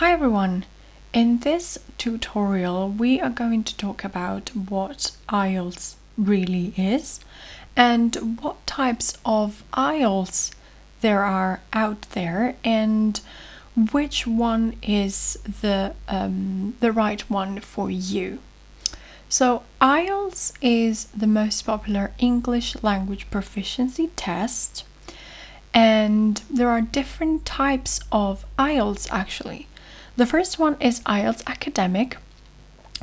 Hi everyone! In this tutorial, we are going to talk about what IELTS really is and what types of IELTS there are out there and which one is the um, the right one for you. So IELTS is the most popular English language proficiency test and there are different types of IELTS actually. The first one is IELTS Academic.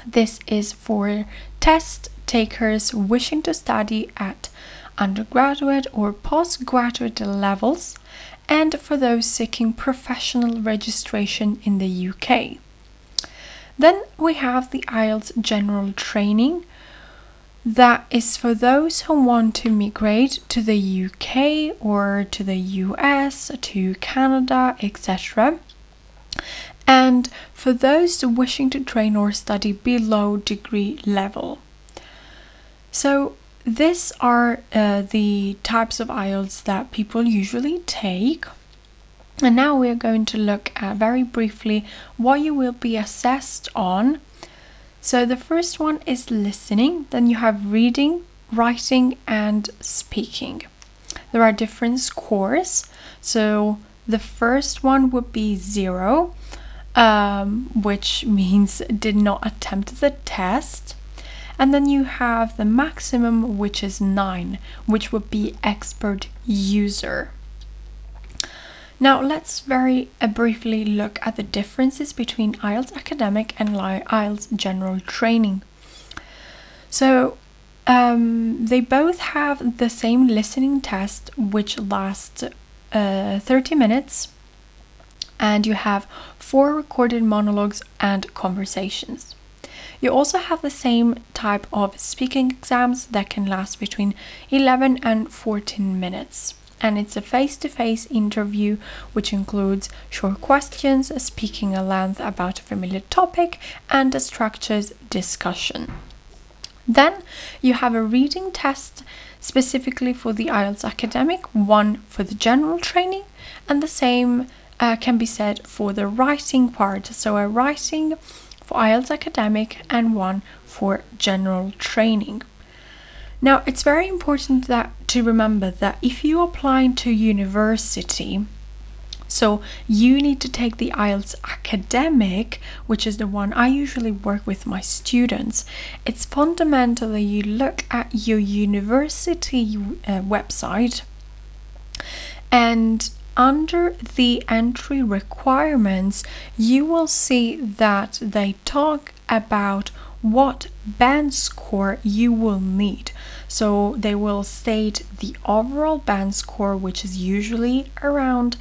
This is for test takers wishing to study at undergraduate or postgraduate levels and for those seeking professional registration in the UK. Then we have the IELTS General Training. That is for those who want to migrate to the UK or to the US, to Canada, etc and for those wishing to train or study below degree level. So, these are uh, the types of IELTS that people usually take. And now we're going to look at very briefly what you will be assessed on. So, the first one is listening, then you have reading, writing, and speaking. There are different scores. So, the first one would be zero, um, which means did not attempt the test. And then you have the maximum, which is 9, which would be expert user. Now, let's very uh, briefly look at the differences between IELTS academic and IELTS general training. So, um, they both have the same listening test, which lasts uh, 30 minutes and you have four recorded monologues and conversations. You also have the same type of speaking exams that can last between 11 and 14 minutes. And it's a face to face interview which includes short questions, speaking a length about a familiar topic, and a structured discussion. Then you have a reading test specifically for the IELTS academic, one for the general training, and the same uh, can be said for the writing part. So, a writing for IELTS academic and one for general training. Now, it's very important that to remember that if you apply to university, so you need to take the IELTS academic, which is the one I usually work with my students. It's fundamental that you look at your university uh, website and under the entry requirements, you will see that they talk about what band score you will need. So they will state the overall band score, which is usually around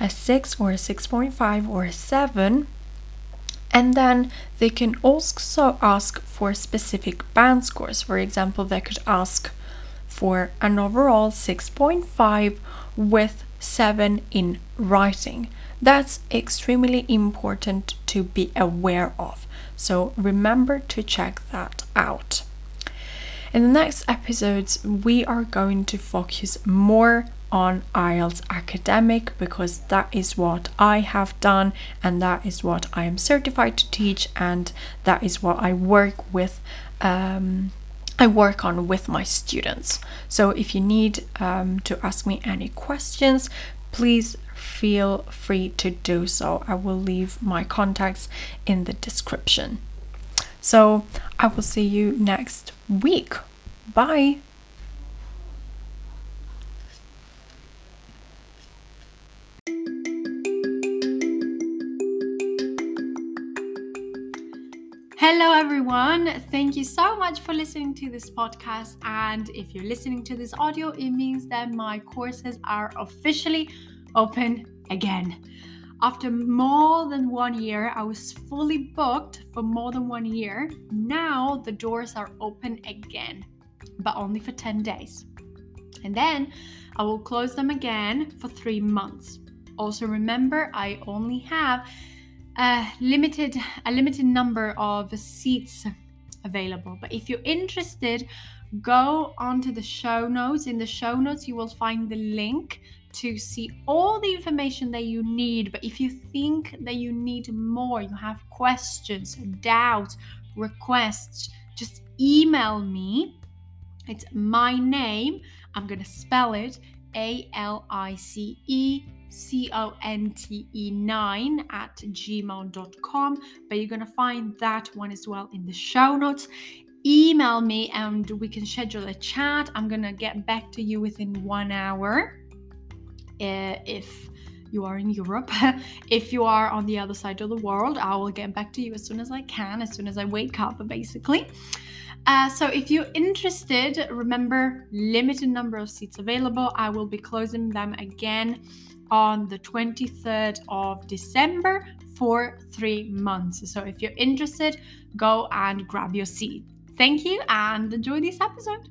a 6 or a 6.5 or a 7. And then they can also ask for specific band scores. For example, they could ask for an overall 6.5 with 7 in writing. That's extremely important to be aware of. So remember to check that out. In the next episodes, we are going to focus more on IELTS academic because that is what I have done and that is what I am certified to teach and that is what I work with um, I work on with my students. So if you need um, to ask me any questions, please feel free to do so. I will leave my contacts in the description. So I will see you next week. Bye. Hello, everyone. Thank you so much for listening to this podcast. And if you're listening to this audio, it means that my courses are officially open again. After more than one year, I was fully booked for more than one year. Now the doors are open again, but only for 10 days. And then I will close them again for three months. Also, remember, I only have a limited a limited number of seats available. But if you're interested, go onto the show notes. In the show notes, you will find the link to see all the information that you need. But if you think that you need more, you have questions, doubts, requests, just email me. It's my name. I'm going to spell it A L I C E C O N T E 9 at gmail.com. But you're going to find that one as well in the show notes. Email me and we can schedule a chat. I'm going to get back to you within one hour uh, if you are in Europe. if you are on the other side of the world, I will get back to you as soon as I can, as soon as I wake up, basically. Uh, so if you're interested, remember limited number of seats available. I will be closing them again on the 23rd of December for three months. So if you're interested, go and grab your seat. Thank you and enjoy this episode.